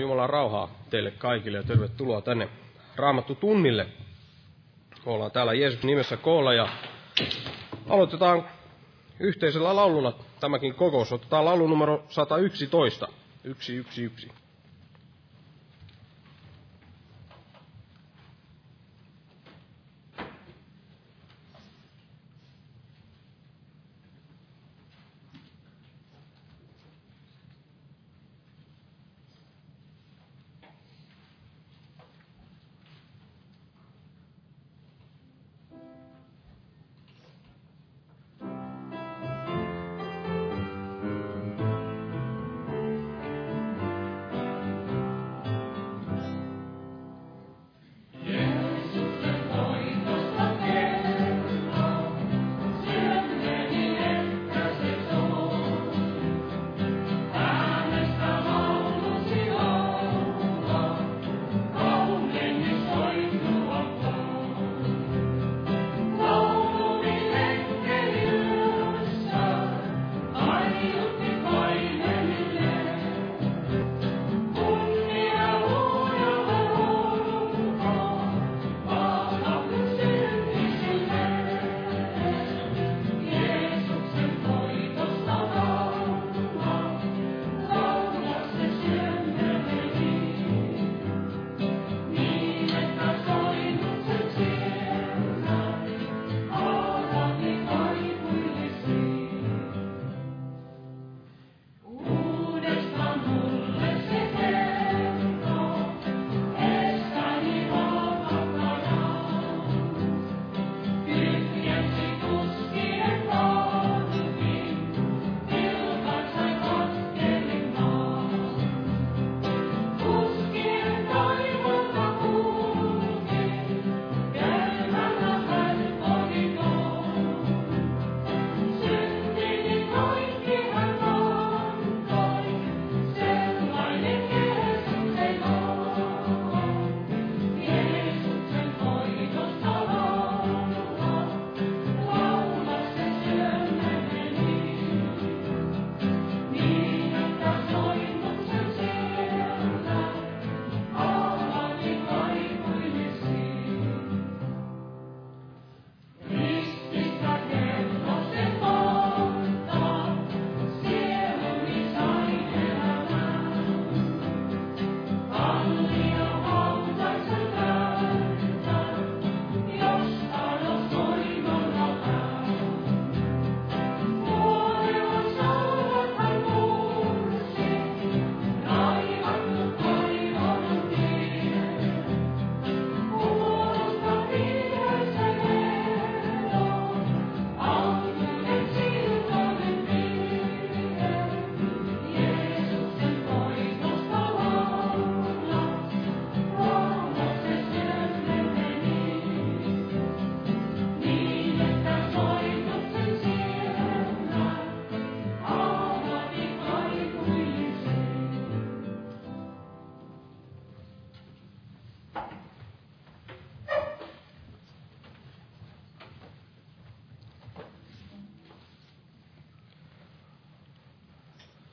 Joo, Jumalan rauhaa teille kaikille ja tervetuloa tänne Raamattu tunnille. Ollaan täällä Jeesuksen nimessä koolla ja aloitetaan yhteisellä laululla tämäkin kokous. Otetaan laulu numero 111. 111.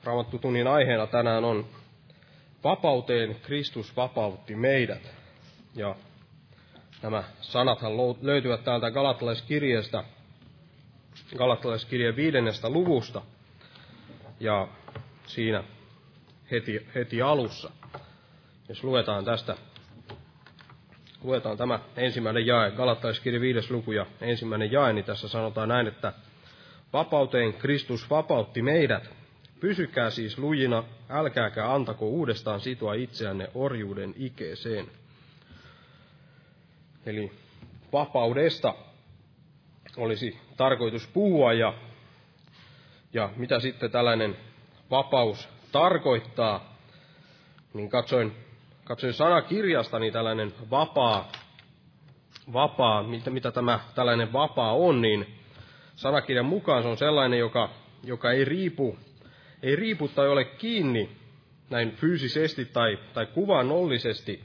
Raamattu tunnin aiheena tänään on Vapauteen Kristus vapautti meidät. Ja nämä sanathan löytyvät täältä Galattalaiskirjeestä, Galattalaiskirjeen viidennestä luvusta. Ja siinä heti, heti alussa, jos luetaan tästä, luetaan tämä ensimmäinen jae, Galattalaiskirje viides luku ja ensimmäinen jae, niin tässä sanotaan näin, että Vapauteen Kristus vapautti meidät, Pysykää siis lujina, älkääkä antako uudestaan sitoa itseänne orjuuden ikeeseen. Eli vapaudesta olisi tarkoitus puhua ja, ja mitä sitten tällainen vapaus tarkoittaa, niin katsoin, katsoin sanakirjasta, niin tällainen vapaa, vapaa mitä, mitä tämä tällainen vapaa on, niin sanakirjan mukaan se on sellainen, joka, joka ei riipu ei riipu tai ole kiinni näin fyysisesti tai, tai kuvannollisesti,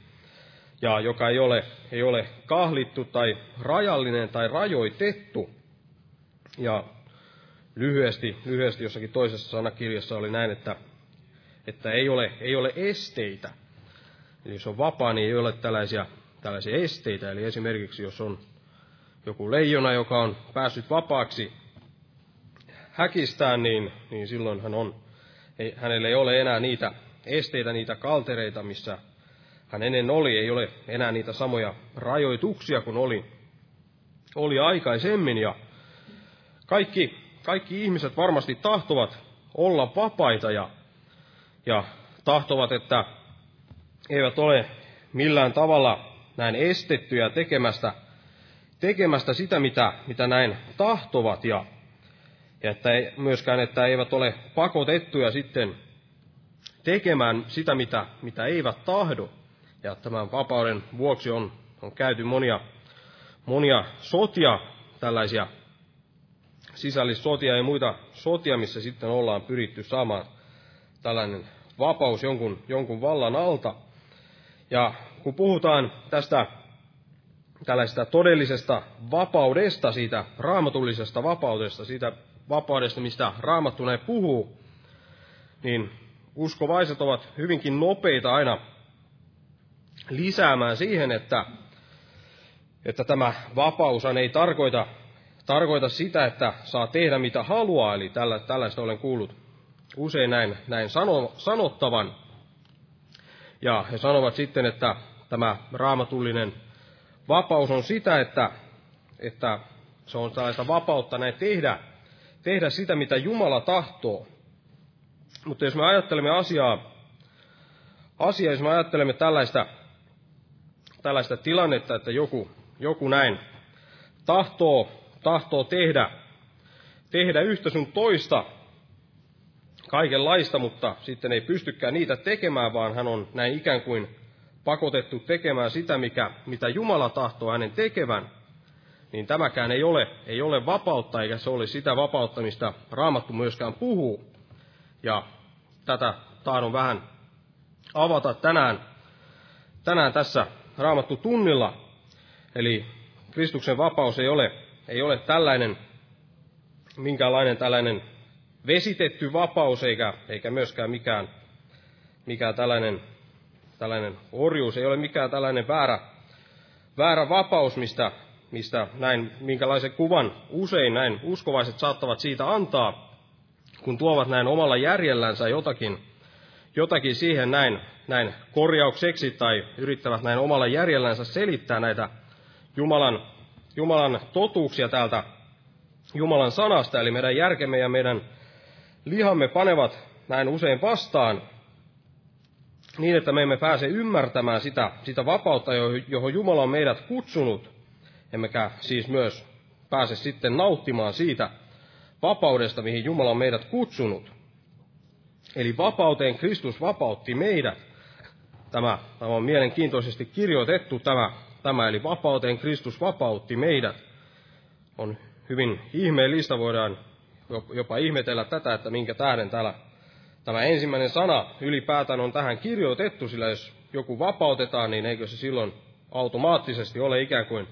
ja joka ei ole, ei ole kahlittu tai rajallinen tai rajoitettu. Ja lyhyesti, lyhyesti jossakin toisessa sanakirjassa oli näin, että, että ei ole, ei ole esteitä. Eli jos on vapaa, niin ei ole tällaisia, tällaisia esteitä. Eli esimerkiksi jos on joku leijona, joka on päässyt vapaaksi häkistään, niin, niin silloin hän on, ei, hänellä ei ole enää niitä esteitä, niitä kaltereita, missä hän ennen oli. Ei ole enää niitä samoja rajoituksia kuin oli, oli aikaisemmin. Ja kaikki, kaikki ihmiset varmasti tahtovat olla vapaita ja, ja tahtovat, että eivät ole millään tavalla näin estettyjä tekemästä, tekemästä sitä, mitä, mitä näin tahtovat, ja, ja että ei, myöskään, että eivät ole pakotettuja sitten tekemään sitä, mitä, mitä eivät tahdo. Ja tämän vapauden vuoksi on, on käyty monia, monia sotia, tällaisia sisällissotia ja muita sotia, missä sitten ollaan pyritty saamaan tällainen vapaus jonkun, jonkun vallan alta. Ja kun puhutaan tästä tällaista todellisesta vapaudesta, siitä raamatullisesta vapaudesta, siitä vapaudesta, mistä raamattu näin puhuu, niin uskovaiset ovat hyvinkin nopeita aina lisäämään siihen, että, että tämä vapaus ei tarkoita, tarkoita sitä, että saa tehdä mitä haluaa, eli tällä, tällaista olen kuullut usein näin, näin sano, sanottavan. Ja he sanovat sitten, että tämä raamatullinen vapaus on sitä, että, että se on tällaista vapautta näin tehdä, tehdä sitä, mitä Jumala tahtoo. Mutta jos me ajattelemme asiaa, asiaa jos me ajattelemme tällaista, tällaista tilannetta, että joku, joku näin tahtoo, tahtoo tehdä, tehdä yhtä sun toista, kaikenlaista, mutta sitten ei pystykään niitä tekemään, vaan hän on näin ikään kuin pakotettu tekemään sitä, mikä, mitä Jumala tahtoo hänen tekevän, niin tämäkään ei ole, ei ole vapautta, eikä se ole sitä vapautta, mistä Raamattu myöskään puhuu. Ja tätä tahdon vähän avata tänään, tänään tässä Raamattu tunnilla. Eli Kristuksen vapaus ei ole, ei ole tällainen, minkälainen tällainen vesitetty vapaus, eikä, eikä myöskään mikään, mikään tällainen, tällainen orjuus, ei ole mikään tällainen väärä, väärä vapaus, mistä, mistä näin, minkälaisen kuvan usein näin uskovaiset saattavat siitä antaa, kun tuovat näin omalla järjellänsä jotakin, jotakin siihen näin, näin korjaukseksi tai yrittävät näin omalla järjellänsä selittää näitä Jumalan, Jumalan totuuksia täältä Jumalan sanasta, eli meidän järkemme ja meidän lihamme panevat näin usein vastaan niin, että me emme pääse ymmärtämään sitä, sitä vapautta, johon Jumala on meidät kutsunut, emmekä siis myös pääse sitten nauttimaan siitä vapaudesta, mihin Jumala on meidät kutsunut. Eli vapauteen Kristus vapautti meidät. Tämä, tämä on mielenkiintoisesti kirjoitettu tämä, tämä, eli vapauteen Kristus vapautti meidät. On hyvin ihmeellistä, voidaan jopa ihmetellä tätä, että minkä tähden täällä tämä ensimmäinen sana ylipäätään on tähän kirjoitettu, sillä jos joku vapautetaan, niin eikö se silloin automaattisesti ole ikään kuin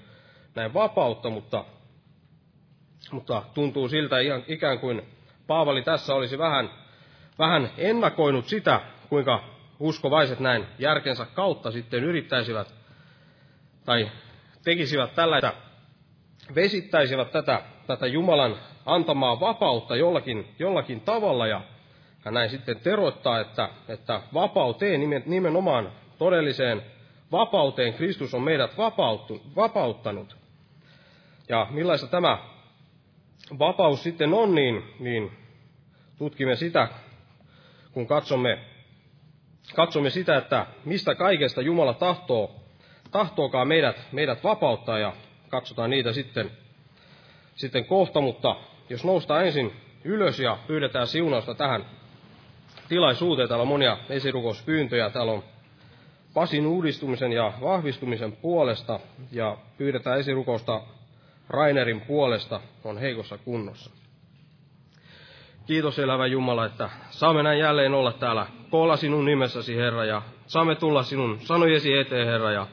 näin vapautta, mutta, mutta tuntuu siltä ikään kuin Paavali tässä olisi vähän, vähän ennakoinut sitä, kuinka uskovaiset näin järkensä kautta sitten yrittäisivät tai tekisivät tällaista, vesittäisivät tätä, tätä Jumalan antamaa vapautta jollakin, jollakin tavalla, ja hän näin sitten teroittaa, että, että vapauteen, nimenomaan todelliseen vapauteen Kristus on meidät vapauttanut. Ja millaista tämä vapaus sitten on, niin, niin tutkimme sitä, kun katsomme, katsomme sitä, että mistä kaikesta Jumala tahtoo, tahtookaan meidät, meidät vapauttaa, ja katsotaan niitä sitten, sitten kohta, mutta jos noustaan ensin ylös ja pyydetään siunausta tähän tilaisuuteen, täällä on monia esirukouspyyntöjä, täällä on Pasin uudistumisen ja vahvistumisen puolesta. Ja pyydetään esirukousta Rainerin puolesta, on heikossa kunnossa. Kiitos elävä Jumala, että saamme näin jälleen olla täällä koolla sinun nimessäsi, Herra, ja saamme tulla sinun sanojesi eteen, Herra, ja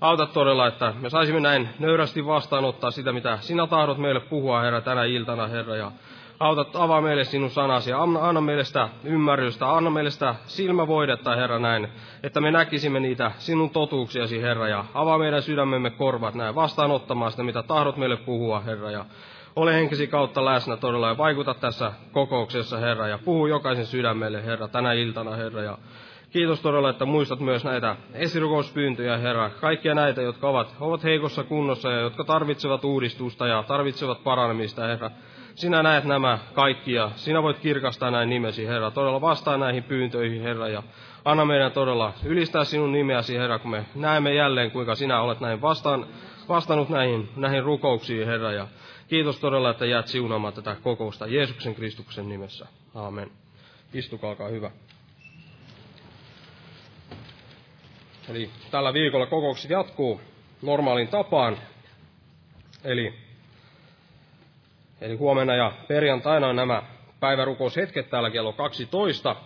Auta todella, että me saisimme näin nöyrästi vastaanottaa sitä, mitä sinä tahdot meille puhua, Herra, tänä iltana, Herra. Ja Auta, avaa meille sinun sanasi ja anna, anna meille sitä ymmärrystä, anna meille sitä silmävoidetta, Herra, näin, että me näkisimme niitä sinun totuuksiasi, Herra, ja avaa meidän sydämemme korvat näin, vastaanottamaan sitä, mitä tahdot meille puhua, Herra, ja ole henkesi kautta läsnä todella ja vaikuta tässä kokouksessa, Herra, ja puhu jokaisen sydämelle, Herra, tänä iltana, Herra, ja Kiitos todella, että muistat myös näitä esirukouspyyntöjä, Herra. Kaikkia näitä, jotka ovat, ovat heikossa kunnossa ja jotka tarvitsevat uudistusta ja tarvitsevat paranemista, Herra. Sinä näet nämä kaikki ja sinä voit kirkastaa näin nimesi, Herra. Todella vastaa näihin pyyntöihin, Herra, ja anna meidän todella ylistää sinun nimeäsi, Herra, kun me näemme jälleen, kuinka sinä olet näin vastaan, vastannut näihin, näihin rukouksiin, Herra. Ja kiitos todella, että jäät siunaamaan tätä kokousta Jeesuksen Kristuksen nimessä. Aamen. Istukaa, olkaa hyvä. Eli tällä viikolla kokoukset jatkuu normaalin tapaan. Eli, eli huomenna ja perjantaina on nämä päivärukoushetket täällä kello 12.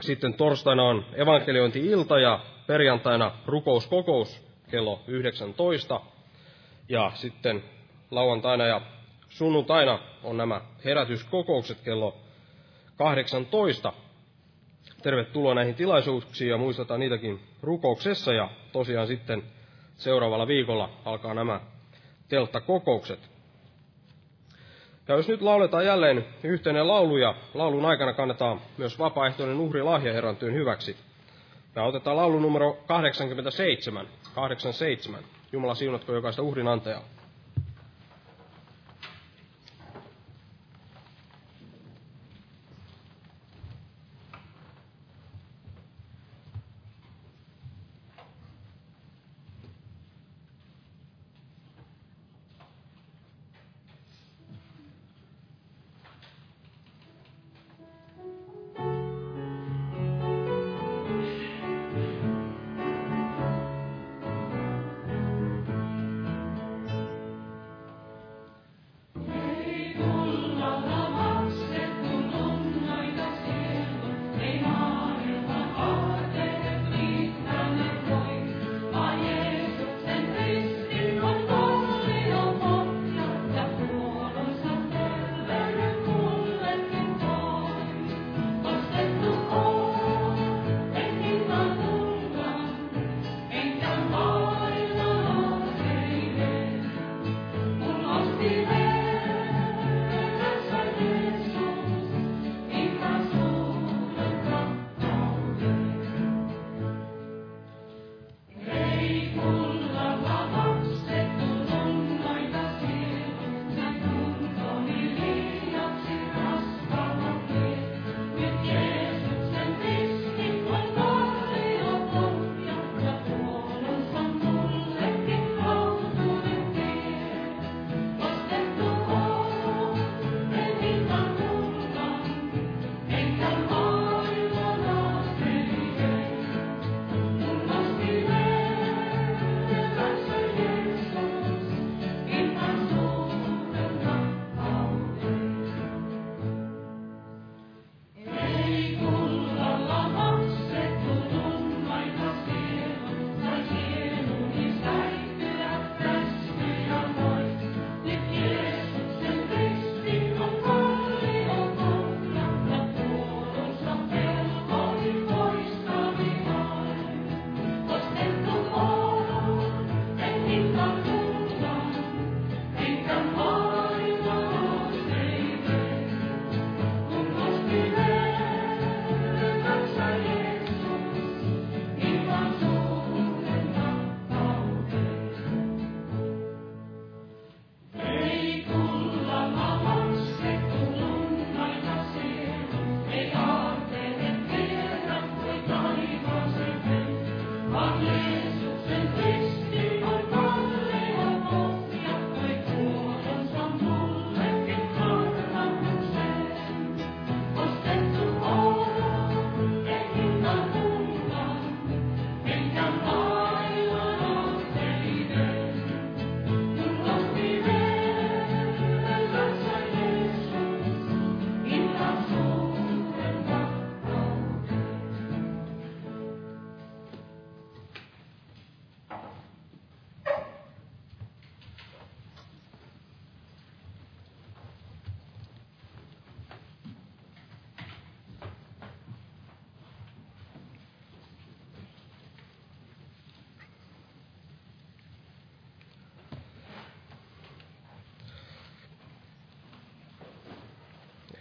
Sitten torstaina on evankeliointi-ilta ja perjantaina rukouskokous kello 19. Ja sitten lauantaina ja sunnuntaina on nämä herätyskokoukset kello 18 tervetuloa näihin tilaisuuksiin ja muistetaan niitäkin rukouksessa. Ja tosiaan sitten seuraavalla viikolla alkaa nämä telttakokoukset. Ja jos nyt lauletaan jälleen yhteinen laulu ja laulun aikana kannetaan myös vapaaehtoinen uhri lahja Herran työn hyväksi. Ja otetaan laulu numero 87. 87. Jumala siunatko jokaista uhrin antajaa.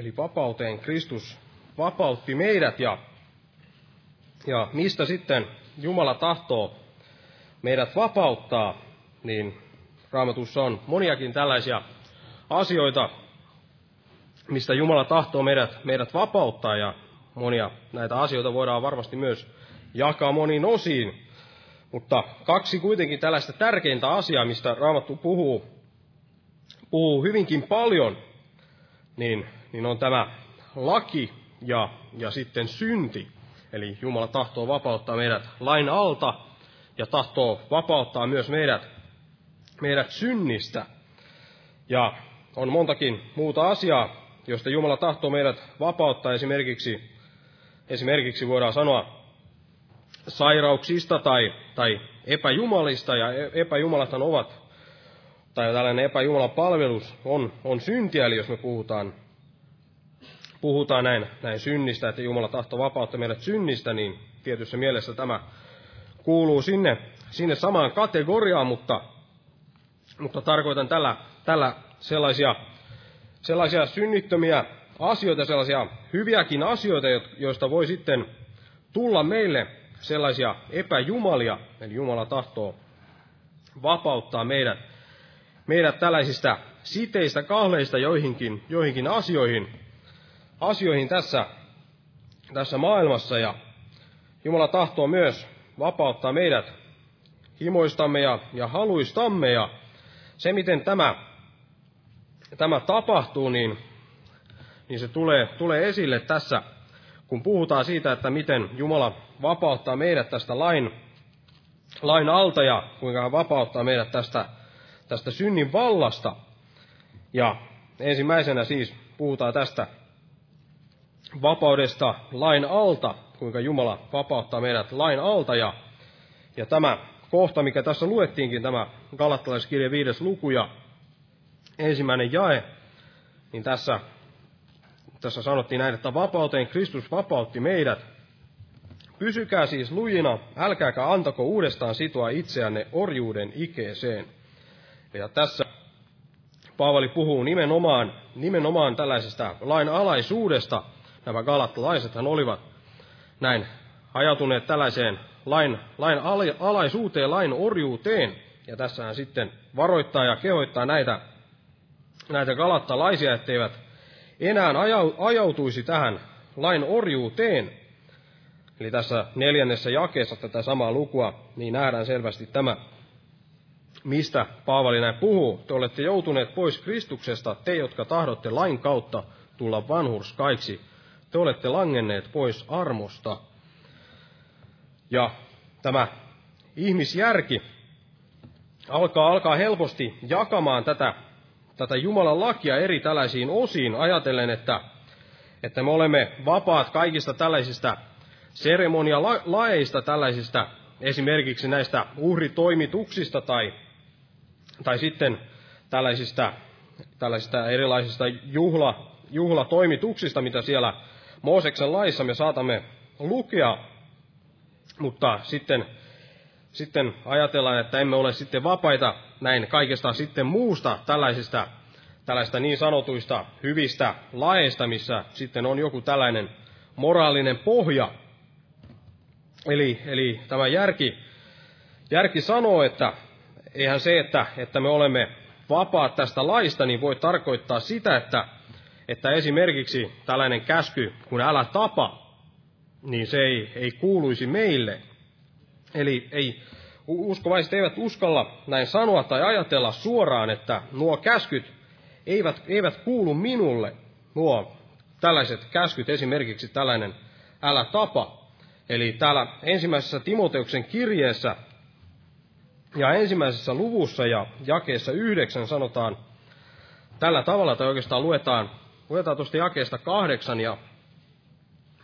Eli vapauteen Kristus vapautti meidät ja, ja mistä sitten Jumala tahtoo meidät vapauttaa, niin Raamatussa on moniakin tällaisia asioita, mistä Jumala tahtoo meidät, meidät vapauttaa ja monia näitä asioita voidaan varmasti myös jakaa moniin osiin. Mutta kaksi kuitenkin tällaista tärkeintä asiaa, mistä Raamattu puhuu, puhuu hyvinkin paljon, niin, niin on tämä laki ja, ja sitten synti. Eli Jumala tahtoo vapauttaa meidät lain alta ja tahtoo vapauttaa myös meidät, meidät synnistä. Ja on montakin muuta asiaa, josta Jumala tahtoo meidät vapauttaa. Esimerkiksi, esimerkiksi voidaan sanoa sairauksista tai, tai epäjumalista, ja e, epäjumalathan ovat, tai tällainen epäjumalan palvelus on, on syntiä, eli jos me puhutaan, puhutaan näin, näin synnistä, että Jumala tahto vapauttaa meidät synnistä, niin tietyssä mielessä tämä kuuluu sinne, sinne samaan kategoriaan, mutta, mutta tarkoitan tällä, tällä sellaisia, sellaisia synnittömiä asioita, sellaisia hyviäkin asioita, joista voi sitten tulla meille sellaisia epäjumalia, eli Jumala tahtoo vapauttaa meidät, meidät tällaisista siteistä, kahleista joihinkin, joihinkin asioihin, asioihin tässä, tässä maailmassa. Ja Jumala tahtoo myös vapauttaa meidät himoistamme ja, ja haluistamme. Ja se, miten tämä, tämä tapahtuu, niin, niin se tulee, tulee esille tässä kun puhutaan siitä, että miten Jumala vapauttaa meidät tästä lain, lain alta ja kuinka hän vapauttaa meidät tästä, tästä synnin vallasta. Ja ensimmäisenä siis puhutaan tästä vapaudesta lain alta, kuinka Jumala vapauttaa meidät lain alta. Ja, ja tämä kohta, mikä tässä luettiinkin, tämä Galattalaiskirja viides luku ja ensimmäinen jae, niin tässä tässä sanottiin näin, että vapauteen Kristus vapautti meidät. Pysykää siis lujina, älkääkä antako uudestaan sitoa itseänne orjuuden ikeeseen. Ja tässä Paavali puhuu nimenomaan, nimenomaan tällaisesta lain alaisuudesta. Nämä galattalaisethan olivat näin ajatuneet tällaiseen lain, lain alaisuuteen, lain orjuuteen. Ja tässähän sitten varoittaa ja kehoittaa näitä, näitä galattalaisia, etteivät enää ajautuisi tähän lain orjuuteen. Eli tässä neljännessä jakeessa tätä samaa lukua, niin nähdään selvästi tämä, mistä Paavali näin puhuu. Te olette joutuneet pois Kristuksesta, te, jotka tahdotte lain kautta tulla vanhurskaiksi. Te olette langenneet pois armosta. Ja tämä ihmisjärki alkaa, alkaa helposti jakamaan tätä tätä Jumalan lakia eri tällaisiin osiin ajatellen, että, että me olemme vapaat kaikista tällaisista seremonialaeista, tällaisista esimerkiksi näistä uhritoimituksista tai, tai sitten tällaisista, tällaisista erilaisista juhla, juhlatoimituksista, mitä siellä Mooseksen laissa me saatamme lukea, mutta sitten sitten ajatellaan, että emme ole sitten vapaita näin kaikesta sitten muusta tällaisista, tällaista niin sanotuista hyvistä laeista, missä sitten on joku tällainen moraalinen pohja. Eli, eli tämä järki, järki sanoo, että eihän se, että, että me olemme vapaat tästä laista, niin voi tarkoittaa sitä, että, että esimerkiksi tällainen käsky, kun älä tapa, niin se ei, ei kuuluisi meille. Eli ei, uskovaiset eivät uskalla näin sanoa tai ajatella suoraan, että nuo käskyt eivät, eivät kuulu minulle. Nuo tällaiset käskyt, esimerkiksi tällainen älä tapa. Eli täällä ensimmäisessä Timoteuksen kirjeessä ja ensimmäisessä luvussa ja jakeessa yhdeksän sanotaan tällä tavalla, tai oikeastaan luetaan, luetaan tuosta jakeesta kahdeksan ja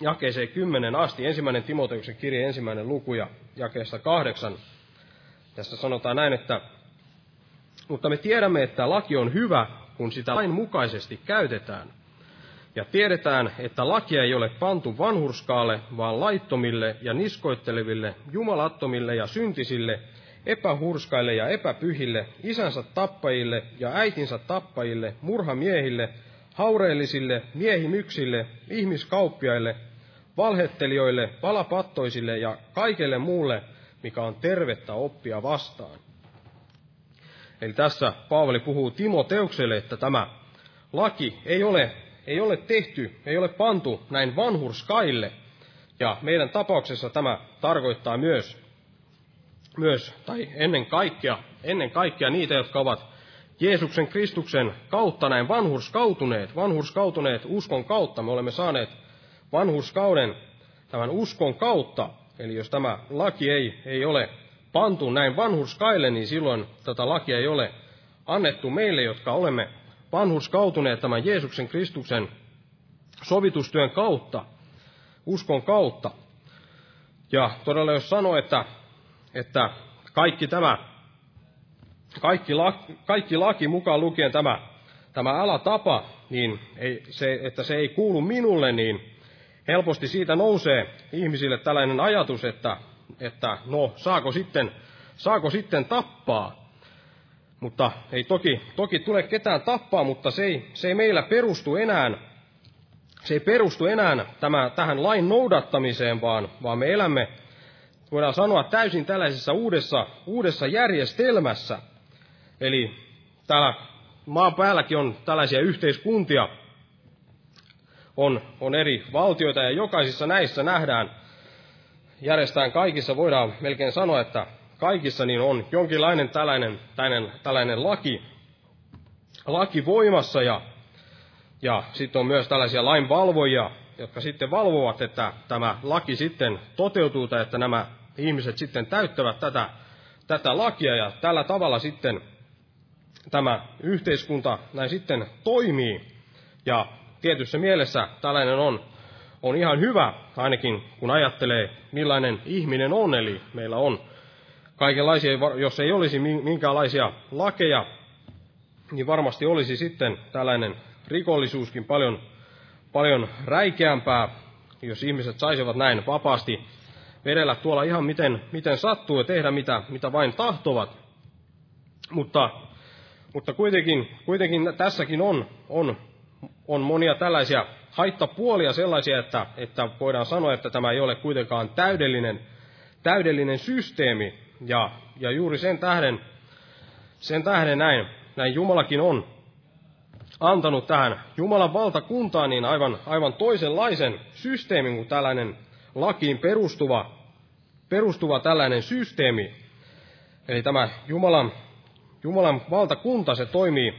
jakeeseen kymmenen asti. Ensimmäinen Timoteuksen kirje, ensimmäinen luku ja jakeesta kahdeksan. Tässä sanotaan näin, että mutta me tiedämme, että laki on hyvä, kun sitä lain mukaisesti käytetään. Ja tiedetään, että lakia ei ole pantu vanhurskaalle, vaan laittomille ja niskoitteleville, jumalattomille ja syntisille, epähurskaille ja epäpyhille, isänsä tappajille ja äitinsä tappajille, murhamiehille, haureellisille, miehimyksille, ihmiskauppiaille, valhettelijoille, valapattoisille ja kaikelle muulle, mikä on tervettä oppia vastaan. Eli tässä Paavali puhuu Timoteukselle, että tämä laki ei ole, ei ole tehty, ei ole pantu näin vanhurskaille. Ja meidän tapauksessa tämä tarkoittaa myös, myös tai ennen kaikkea, ennen kaikkea niitä, jotka ovat Jeesuksen Kristuksen kautta näin vanhurskautuneet, vanhurskautuneet uskon kautta. Me olemme saaneet vanhurskauden tämän uskon kautta. Eli jos tämä laki ei, ei ole pantu näin vanhurskaille, niin silloin tätä lakia ei ole annettu meille, jotka olemme vanhurskautuneet tämän Jeesuksen Kristuksen sovitustyön kautta, uskon kautta. Ja todella jos sanoo, että, että kaikki tämä, kaikki laki, kaikki laki mukaan lukien tämä, tämä älä niin ei, se, että se ei kuulu minulle, niin helposti siitä nousee ihmisille tällainen ajatus, että, että no saako sitten, saako sitten tappaa. Mutta ei toki, toki tule ketään tappaa, mutta se ei, se ei meillä perustu enää, se ei perustu enää tämä, tähän lain noudattamiseen, vaan, vaan me elämme, voidaan sanoa, täysin tällaisessa uudessa, uudessa järjestelmässä. Eli täällä maan päälläkin on tällaisia yhteiskuntia, on, on eri valtioita, ja jokaisissa näissä nähdään, järjestään kaikissa, voidaan melkein sanoa, että kaikissa niin on jonkinlainen tällainen, tällainen, tällainen laki, laki voimassa, ja, ja sitten on myös tällaisia lainvalvojia, jotka sitten valvovat, että tämä laki sitten toteutuu, tai että nämä ihmiset sitten täyttävät tätä, tätä lakia, ja tällä tavalla sitten tämä yhteiskunta näin sitten toimii. Ja tietyssä mielessä tällainen on, on ihan hyvä, ainakin kun ajattelee, millainen ihminen on. Eli meillä on kaikenlaisia, jos ei olisi minkäänlaisia lakeja, niin varmasti olisi sitten tällainen rikollisuuskin paljon, paljon räikeämpää, jos ihmiset saisivat näin vapaasti vedellä tuolla ihan miten, miten sattuu ja tehdä mitä, mitä vain tahtovat. Mutta, mutta kuitenkin, kuitenkin tässäkin on, on on monia tällaisia haittapuolia sellaisia, että, että voidaan sanoa, että tämä ei ole kuitenkaan täydellinen, täydellinen systeemi. Ja, ja juuri sen tähden, sen tähden näin, näin Jumalakin on antanut tähän Jumalan valtakuntaan niin aivan, aivan toisenlaisen systeemin kuin tällainen lakiin perustuva, perustuva tällainen systeemi. Eli tämä Jumalan, Jumalan valtakunta, se toimii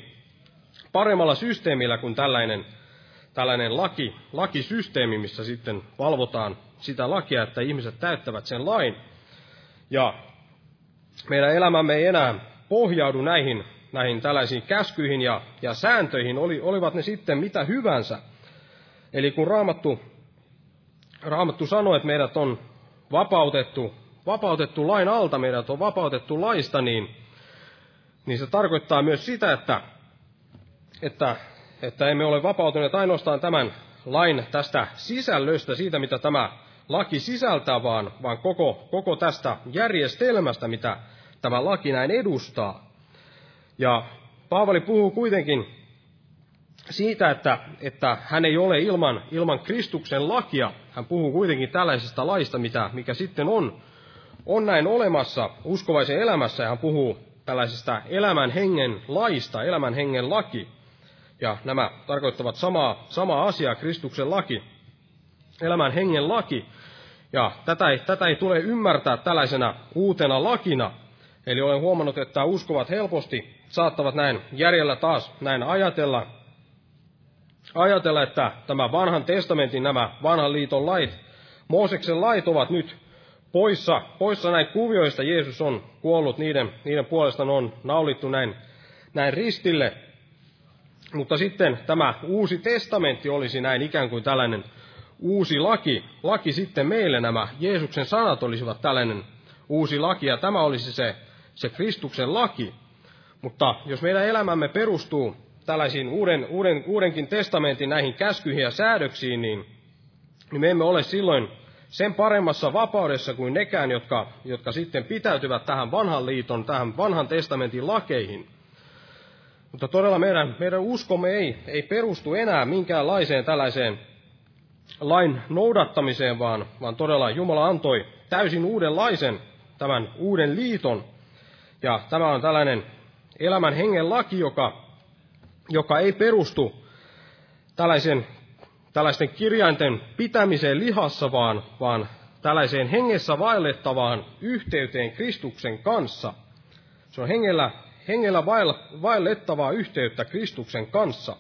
paremmalla systeemillä kuin tällainen, tällainen laki, lakisysteemi, missä sitten valvotaan sitä lakia, että ihmiset täyttävät sen lain. Ja meidän elämämme ei enää pohjaudu näihin, näihin tällaisiin käskyihin ja, ja sääntöihin, oli, olivat ne sitten mitä hyvänsä. Eli kun Raamattu, Raamattu sanoi, että meidät on vapautettu, vapautettu lain alta, meidät on vapautettu laista, niin, niin se tarkoittaa myös sitä, että että, että emme ole vapautuneet ainoastaan tämän lain tästä sisällöstä, siitä mitä tämä laki sisältää, vaan, vaan koko, koko tästä järjestelmästä, mitä tämä laki näin edustaa. Ja Paavali puhuu kuitenkin siitä, että, että hän ei ole ilman, ilman Kristuksen lakia. Hän puhuu kuitenkin tällaisesta laista, mitä, mikä sitten on, on näin olemassa uskovaisen elämässä. Ja hän puhuu tällaisesta elämän hengen laista, elämän hengen laki. Ja nämä tarkoittavat samaa, samaa asiaa, Kristuksen laki, elämän hengen laki. Ja tätä ei, tätä ei tule ymmärtää tällaisena uutena lakina. Eli olen huomannut, että uskovat helposti saattavat näin järjellä taas näin ajatella, ajatella, että tämä vanhan testamentin, nämä vanhan liiton lait, Mooseksen lait ovat nyt poissa, poissa näin kuvioista. Jeesus on kuollut, niiden, niiden puolesta on naulittu näin, näin ristille. Mutta sitten tämä uusi testamentti olisi näin ikään kuin tällainen uusi laki. Laki sitten meille nämä Jeesuksen sanat olisivat tällainen uusi laki, ja tämä olisi se, se Kristuksen laki. Mutta jos meidän elämämme perustuu tällaisiin uuden, uuden, uudenkin testamentin näihin käskyihin ja säädöksiin, niin, niin me emme ole silloin sen paremmassa vapaudessa kuin nekään, jotka, jotka sitten pitäytyvät tähän vanhan liiton, tähän vanhan testamentin lakeihin. Mutta todella meidän, meidän uskomme ei, ei perustu enää minkäänlaiseen tällaiseen lain noudattamiseen, vaan, vaan todella Jumala antoi täysin uudenlaisen, tämän uuden liiton. Ja tämä on tällainen elämän hengen laki, joka, joka ei perustu tällaisen, tällaisten kirjainten pitämiseen lihassa, vaan, vaan tällaiseen hengessä vaellettavaan yhteyteen Kristuksen kanssa. Se on hengellä, hengellä vaellettavaa yhteyttä Kristuksen kanssa.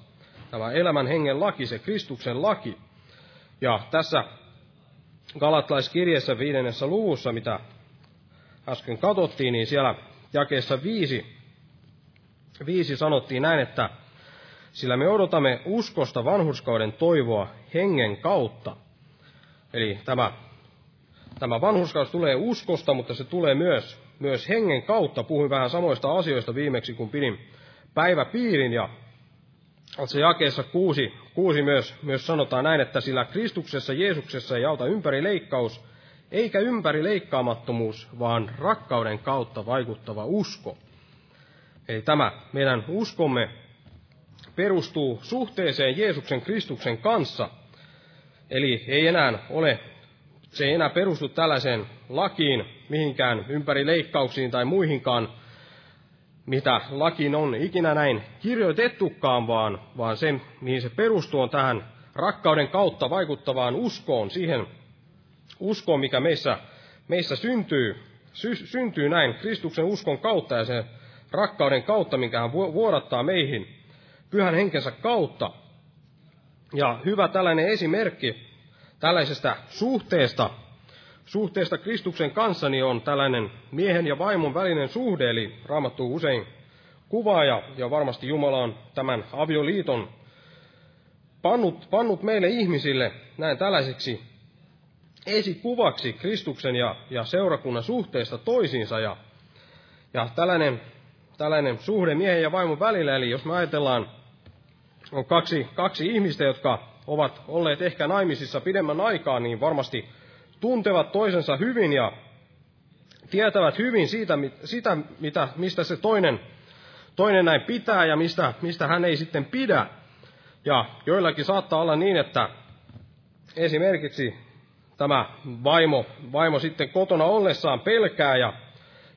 Tämä elämän hengen laki, se Kristuksen laki. Ja tässä Galatlaiskirjassa viidennessä luvussa, mitä äsken katsottiin, niin siellä jakeessa viisi, viisi sanottiin näin, että sillä me odotamme uskosta vanhurskauden toivoa hengen kautta. Eli tämä, tämä vanhurskaus tulee uskosta, mutta se tulee myös, myös hengen kautta. Puhuin vähän samoista asioista viimeksi, kun pidin päiväpiirin, ja se jakeessa kuusi, kuusi myös, myös sanotaan näin, että sillä Kristuksessa Jeesuksessa ei auta ympäri leikkaus, eikä ympäri leikkaamattomuus, vaan rakkauden kautta vaikuttava usko. Eli tämä meidän uskomme perustuu suhteeseen Jeesuksen Kristuksen kanssa. Eli ei enää ole, se ei enää perustu tällaiseen lakiin, mihinkään ympäri leikkauksiin tai muihinkaan mitä lakiin on ikinä näin kirjoitettukaan, vaan, vaan se, mihin se perustuu, on tähän rakkauden kautta vaikuttavaan uskoon, siihen uskoon, mikä meissä, meissä syntyy, sy, syntyy näin Kristuksen uskon kautta ja sen rakkauden kautta, minkä hän vuodattaa meihin pyhän henkensä kautta. Ja hyvä tällainen esimerkki tällaisesta suhteesta suhteesta Kristuksen kanssa niin on tällainen miehen ja vaimon välinen suhde, eli raamattu usein kuvaa, ja, ja varmasti Jumala on tämän avioliiton pannut, pannut meille ihmisille näin tällaiseksi esikuvaksi Kristuksen ja, ja seurakunnan suhteesta toisiinsa, ja, ja tällainen, tällainen suhde miehen ja vaimon välillä, eli jos me ajatellaan, on kaksi, kaksi ihmistä, jotka ovat olleet ehkä naimisissa pidemmän aikaa, niin varmasti tuntevat toisensa hyvin ja tietävät hyvin siitä, sitä, mitä, mistä se toinen, toinen näin pitää ja mistä, mistä hän ei sitten pidä. Ja joillakin saattaa olla niin, että esimerkiksi tämä vaimo, vaimo sitten kotona ollessaan pelkää ja,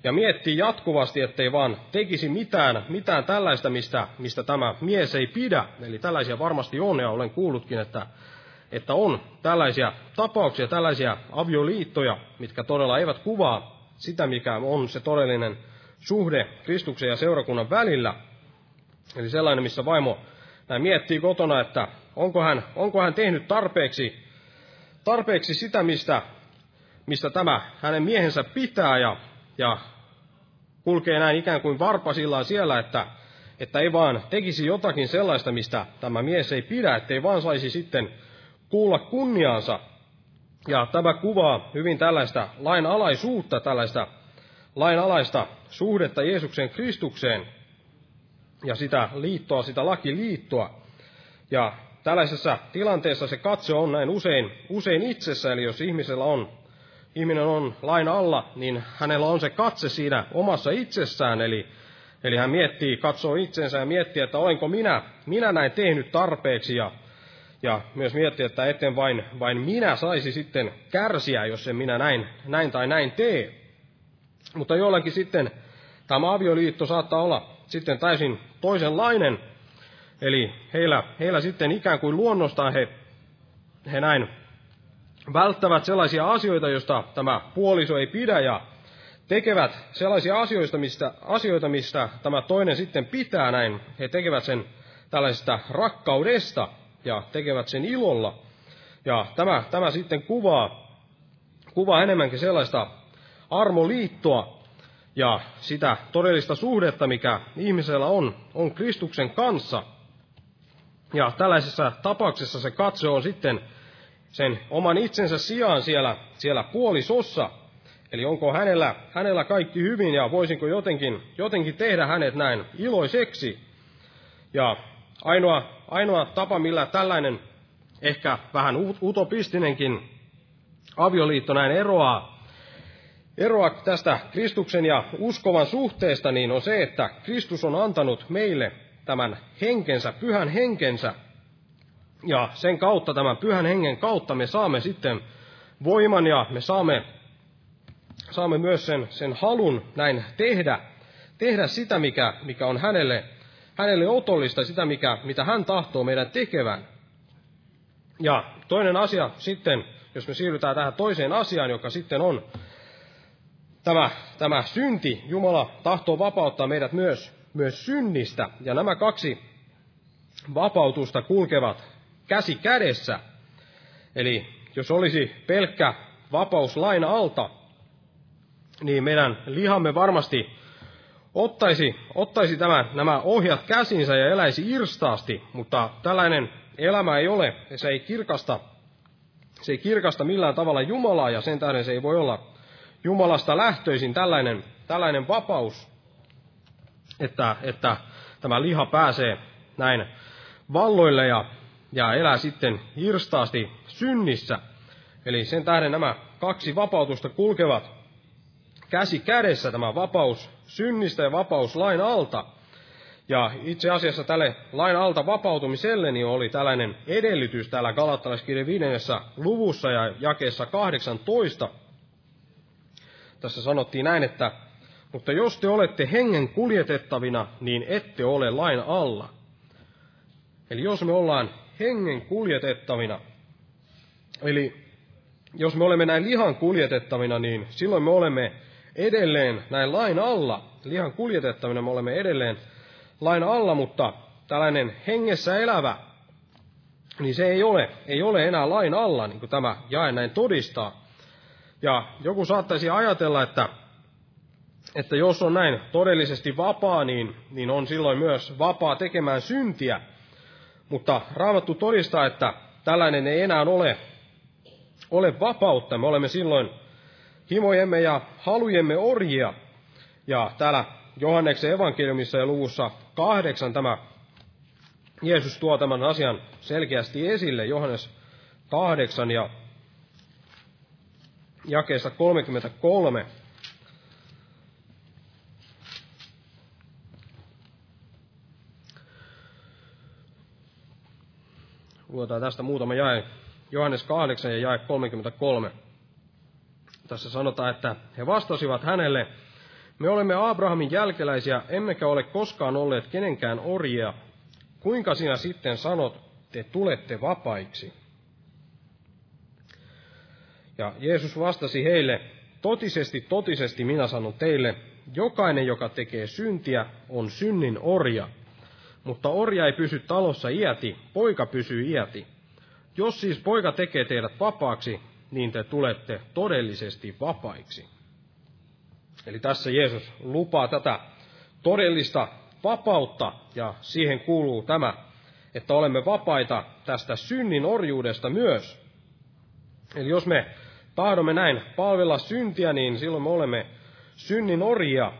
ja miettii jatkuvasti, ettei vaan tekisi mitään, mitään tällaista, mistä, mistä tämä mies ei pidä. Eli tällaisia varmasti on ja olen kuullutkin, että että on tällaisia tapauksia, tällaisia avioliittoja, mitkä todella eivät kuvaa sitä, mikä on se todellinen suhde Kristuksen ja seurakunnan välillä. Eli sellainen, missä vaimo näin miettii kotona, että onko hän, onko hän tehnyt tarpeeksi, tarpeeksi sitä, mistä, mistä tämä hänen miehensä pitää, ja, ja kulkee näin ikään kuin varpasillaan siellä, että, että ei vaan tekisi jotakin sellaista, mistä tämä mies ei pidä, ettei vaan saisi sitten kuulla kunniaansa. Ja tämä kuvaa hyvin tällaista lainalaisuutta, tällaista lainalaista suhdetta Jeesuksen Kristukseen ja sitä liittoa, sitä lakiliittoa. Ja tällaisessa tilanteessa se katse on näin usein, usein itsessä, eli jos ihmisellä on, ihminen on lain alla, niin hänellä on se katse siinä omassa itsessään, eli, eli hän miettii, katsoo itsensä ja miettii, että olenko minä, minä näin tehnyt tarpeeksi, ja ja myös miettiä, että etten vain, vain minä saisi sitten kärsiä, jos en minä näin, näin tai näin tee. Mutta jollakin sitten tämä avioliitto saattaa olla sitten täysin toisenlainen. Eli heillä, heillä sitten ikään kuin luonnostaan he, he näin välttävät sellaisia asioita, joista tämä puoliso ei pidä ja tekevät sellaisia asioita, mistä, asioita, mistä tämä toinen sitten pitää näin. He tekevät sen tällaisesta rakkaudesta, ja tekevät sen ilolla. Ja tämä, tämä sitten kuvaa, kuvaa enemmänkin sellaista armoliittoa ja sitä todellista suhdetta, mikä ihmisellä on, on Kristuksen kanssa. Ja tällaisessa tapauksessa se katse on sitten sen oman itsensä sijaan siellä, siellä puolisossa. Eli onko hänellä, hänellä kaikki hyvin ja voisinko jotenkin, jotenkin tehdä hänet näin iloiseksi. Ja Ainoa, ainoa tapa, millä tällainen ehkä vähän utopistinenkin avioliitto näin eroaa, eroaa tästä Kristuksen ja uskovan suhteesta, niin on se, että Kristus on antanut meille tämän henkensä, pyhän henkensä. Ja sen kautta, tämän pyhän hengen kautta me saamme sitten voiman ja me saamme, saamme myös sen, sen halun näin tehdä, tehdä sitä, mikä, mikä on hänelle, hänelle otollista, sitä, mikä, mitä hän tahtoo meidän tekevän. Ja toinen asia sitten, jos me siirrytään tähän toiseen asiaan, joka sitten on tämä, tämä synti. Jumala tahtoo vapauttaa meidät myös, myös synnistä. Ja nämä kaksi vapautusta kulkevat käsi kädessä. Eli jos olisi pelkkä vapaus lain alta, niin meidän lihamme varmasti ottaisi, ottaisi tämän, nämä ohjat käsinsä ja eläisi irstaasti, mutta tällainen elämä ei ole, se ei kirkasta, se ei kirkasta millään tavalla Jumalaa, ja sen tähden se ei voi olla Jumalasta lähtöisin tällainen, tällainen vapaus, että, että tämä liha pääsee näin valloille ja, ja elää sitten irstaasti synnissä. Eli sen tähden nämä kaksi vapautusta kulkevat käsi kädessä, tämä vapaus synnistä ja vapaus lain alta. Ja itse asiassa tälle lain alta vapautumiselle niin oli tällainen edellytys täällä Galattalaiskirjan viidennessä luvussa ja jakeessa 18. Tässä sanottiin näin, että mutta jos te olette hengen kuljetettavina, niin ette ole lain alla. Eli jos me ollaan hengen kuljetettavina, eli jos me olemme näin lihan kuljetettavina, niin silloin me olemme edelleen näin lain alla. Lihan kuljetettavina me olemme edelleen lain alla, mutta tällainen hengessä elävä, niin se ei ole, ei ole enää lain alla, niin kuin tämä jae näin todistaa. Ja joku saattaisi ajatella, että, että jos on näin todellisesti vapaa, niin, niin on silloin myös vapaa tekemään syntiä. Mutta Raamattu todistaa, että tällainen ei enää ole, ole vapautta. Me olemme silloin himojemme ja halujemme orjia. Ja täällä Johanneksen evankeliumissa ja luvussa kahdeksan tämä Jeesus tuo tämän asian selkeästi esille. Johannes kahdeksan ja jakeessa 33. Luetaan tästä muutama jae. Johannes 8 ja jae 33. Tässä sanotaan, että he vastasivat hänelle, me olemme Abrahamin jälkeläisiä, emmekä ole koskaan olleet kenenkään orjia. Kuinka sinä sitten sanot, te tulette vapaiksi? Ja Jeesus vastasi heille, totisesti, totisesti minä sanon teille, jokainen, joka tekee syntiä, on synnin orja. Mutta orja ei pysy talossa iäti, poika pysyy iäti. Jos siis poika tekee teidät vapaaksi, niin te tulette todellisesti vapaiksi. Eli tässä Jeesus lupaa tätä todellista vapautta, ja siihen kuuluu tämä, että olemme vapaita tästä synnin orjuudesta myös. Eli jos me tahdomme näin palvella syntiä, niin silloin me olemme synnin orjia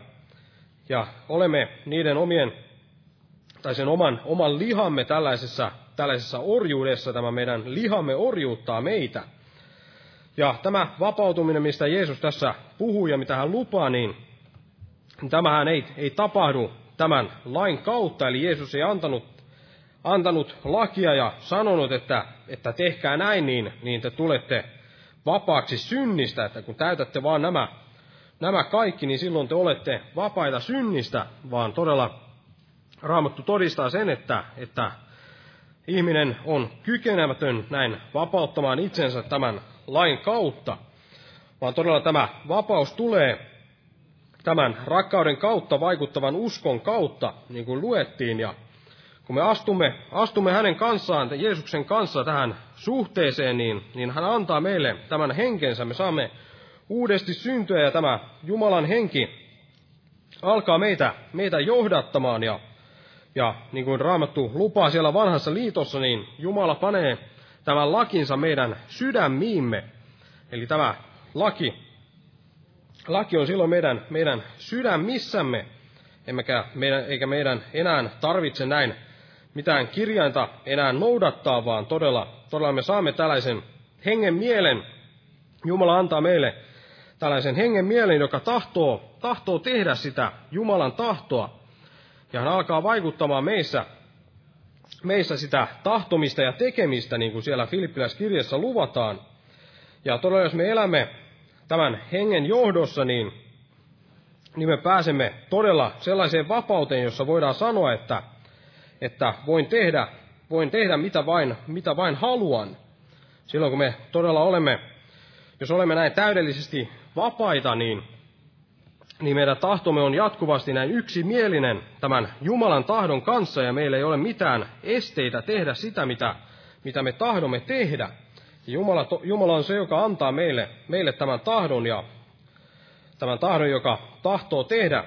ja olemme niiden omien, tai sen oman, oman lihamme tällaisessa, tällaisessa orjuudessa, tämä meidän lihamme orjuuttaa meitä. Ja tämä vapautuminen, mistä Jeesus tässä puhuu ja mitä hän lupaa, niin tämähän ei, ei tapahdu tämän lain kautta, eli Jeesus ei antanut, antanut lakia ja sanonut, että, että tehkää näin, niin, niin te tulette vapaaksi synnistä, että kun täytätte vaan nämä, nämä kaikki, niin silloin te olette vapaita synnistä, vaan todella Raamattu todistaa sen, että, että ihminen on kykenemätön näin vapauttamaan itsensä tämän lain kautta, vaan todella tämä vapaus tulee tämän rakkauden kautta vaikuttavan uskon kautta, niin kuin luettiin, ja kun me astumme, astumme hänen kanssaan, Jeesuksen kanssa tähän suhteeseen, niin, niin hän antaa meille tämän henkensä. Me saamme uudesti syntyä ja tämä Jumalan henki alkaa meitä, meitä johdattamaan. Ja, ja niin kuin Raamattu lupaa siellä vanhassa liitossa, niin Jumala panee tämän lakinsa meidän sydämiimme. Eli tämä laki, laki on silloin meidän, meidän sydämissämme, emmekä meidän, eikä meidän enää tarvitse näin mitään kirjainta enää noudattaa, vaan todella, todella me saamme tällaisen hengen mielen. Jumala antaa meille tällaisen hengen mielen, joka tahtoo, tahtoo tehdä sitä Jumalan tahtoa. Ja hän alkaa vaikuttamaan meissä, meissä sitä tahtomista ja tekemistä, niin kuin siellä Filippiläiskirjassa luvataan. Ja todella, jos me elämme tämän hengen johdossa, niin, niin me pääsemme todella sellaiseen vapauteen, jossa voidaan sanoa, että, että voin tehdä, voin tehdä mitä, vain, mitä vain haluan. Silloin kun me todella olemme, jos olemme näin täydellisesti vapaita, niin, niin meidän tahtomme on jatkuvasti näin yksimielinen tämän Jumalan tahdon kanssa, ja meillä ei ole mitään esteitä tehdä sitä, mitä, mitä me tahdomme tehdä. Jumala, Jumala on se, joka antaa meille, meille tämän tahdon ja tämän tahdon, joka tahtoo tehdä,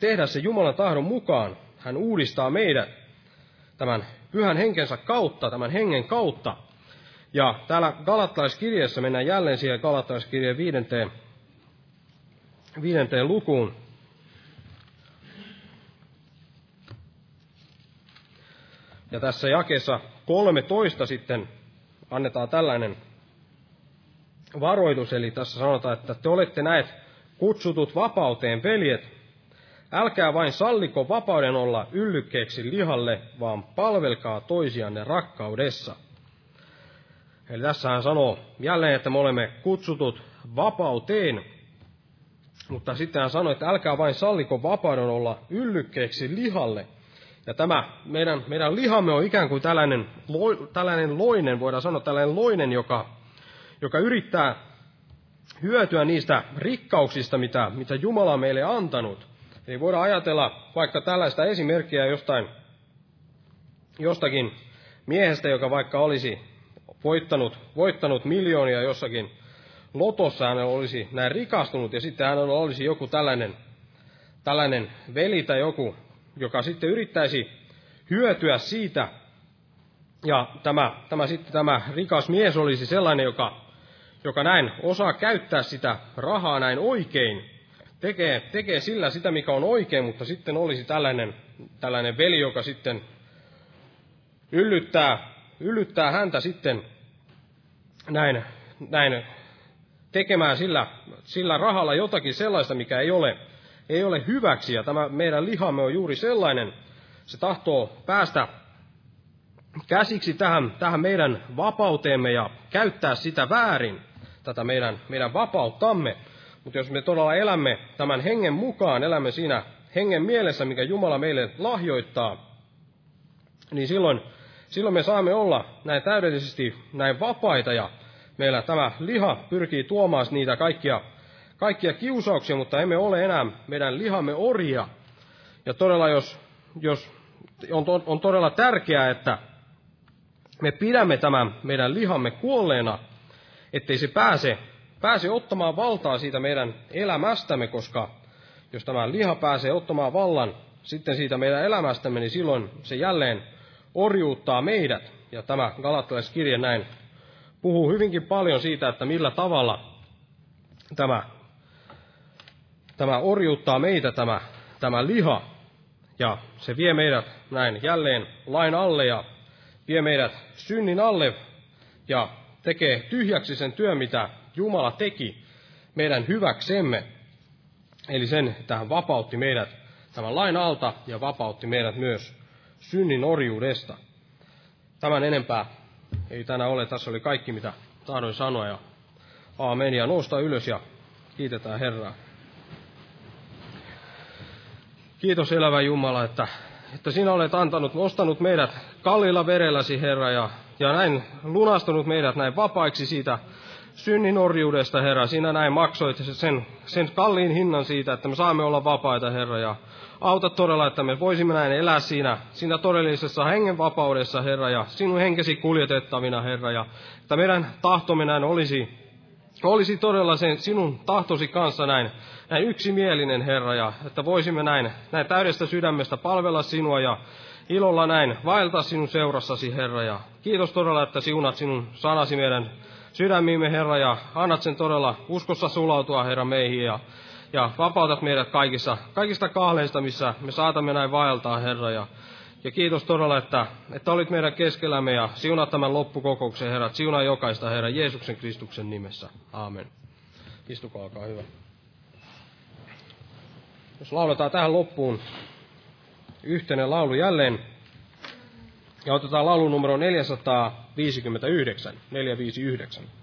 tehdä se Jumalan tahdon mukaan. Hän uudistaa meidät tämän pyhän henkensä kautta, tämän hengen kautta. Ja täällä Galattalaiskirjeessä mennään jälleen siihen Galattalaiskirjeen viidenteen, viidenteen lukuun. Ja tässä jakeessa 13 sitten annetaan tällainen varoitus, eli tässä sanotaan, että te olette näet kutsutut vapauteen, veljet. Älkää vain salliko vapauden olla yllykkeeksi lihalle, vaan palvelkaa toisianne rakkaudessa. Eli tässä hän sanoo jälleen, että me olemme kutsutut vapauteen, mutta sitten hän sanoi, että älkää vain salliko vapauden olla yllykkeeksi lihalle, ja tämä meidän, meidän lihamme on ikään kuin tällainen, lo, tällainen loinen, voidaan sanoa tällainen loinen, joka, joka yrittää hyötyä niistä rikkauksista, mitä, mitä Jumala on meille antanut. Eli voidaan ajatella vaikka tällaista esimerkkiä jostain, jostakin miehestä, joka vaikka olisi voittanut, voittanut miljoonia jossakin lotossa, hän olisi näin rikastunut, ja sitten hän olisi joku tällainen, tällainen veli tai joku joka sitten yrittäisi hyötyä siitä, ja tämä, tämä, sitten, tämä rikas mies olisi sellainen, joka, joka näin osaa käyttää sitä rahaa näin oikein, tekee, tekee sillä sitä, mikä on oikein, mutta sitten olisi tällainen, tällainen veli, joka sitten yllyttää, yllyttää häntä sitten näin, näin tekemään sillä, sillä rahalla jotakin sellaista, mikä ei ole ei ole hyväksi, ja tämä meidän lihamme on juuri sellainen, se tahtoo päästä käsiksi tähän, tähän meidän vapauteemme ja käyttää sitä väärin, tätä meidän, meidän vapauttamme. Mutta jos me todella elämme tämän hengen mukaan, elämme siinä hengen mielessä, mikä Jumala meille lahjoittaa, niin silloin, silloin me saamme olla näin täydellisesti näin vapaita ja meillä tämä liha pyrkii tuomaan niitä kaikkia kaikkia kiusauksia, mutta emme ole enää meidän lihamme orja. Ja todella, jos, jos on, on todella tärkeää, että me pidämme tämän meidän lihamme kuolleena, ettei se pääse, pääse ottamaan valtaa siitä meidän elämästämme, koska jos tämä liha pääsee ottamaan vallan sitten siitä meidän elämästämme, niin silloin se jälleen orjuuttaa meidät. Ja tämä galattalaiskirje näin puhuu hyvinkin paljon siitä, että millä tavalla tämä tämä orjuuttaa meitä tämä, tämä liha, ja se vie meidät näin jälleen lain alle ja vie meidät synnin alle ja tekee tyhjäksi sen työn, mitä Jumala teki meidän hyväksemme. Eli sen, että hän vapautti meidät tämän lain alta ja vapautti meidät myös synnin orjuudesta. Tämän enempää ei tänään ole. Tässä oli kaikki, mitä tahdoin sanoa. Ja aamen. Ja nousta ylös ja kiitetään Herraa. Kiitos elävä Jumala, että, että sinä olet antanut, nostanut meidät kalliilla verelläsi, Herra, ja, ja näin lunastunut meidät näin vapaiksi siitä synnin orjuudesta, Herra. Sinä näin maksoit sen, sen kalliin hinnan siitä, että me saamme olla vapaita, Herra, ja auta todella, että me voisimme näin elää siinä, siinä todellisessa hengenvapaudessa, Herra, ja sinun henkesi kuljetettavina, Herra, ja että meidän tahtomme näin olisi, olisi todella sen sinun tahtosi kanssa näin näin yksimielinen, Herra, ja että voisimme näin, näin täydestä sydämestä palvella sinua ja ilolla näin vaeltaa sinun seurassasi, Herra. Ja kiitos todella, että siunat sinun sanasi meidän sydämiimme, Herra, ja annat sen todella uskossa sulautua, Herra, meihin, ja, ja vapautat meidät kaikissa, kaikista kahleista, missä me saatamme näin vaeltaa, Herra, ja, ja kiitos todella, että, että olit meidän keskellämme ja siunat tämän loppukokouksen, Herra. Siunaa jokaista, Herra, Jeesuksen Kristuksen nimessä. Aamen. Istukaa, olkaa hyvä. Jos lauletaan tähän loppuun yhteinen laulu jälleen. Ja otetaan laulu numero 459, 459.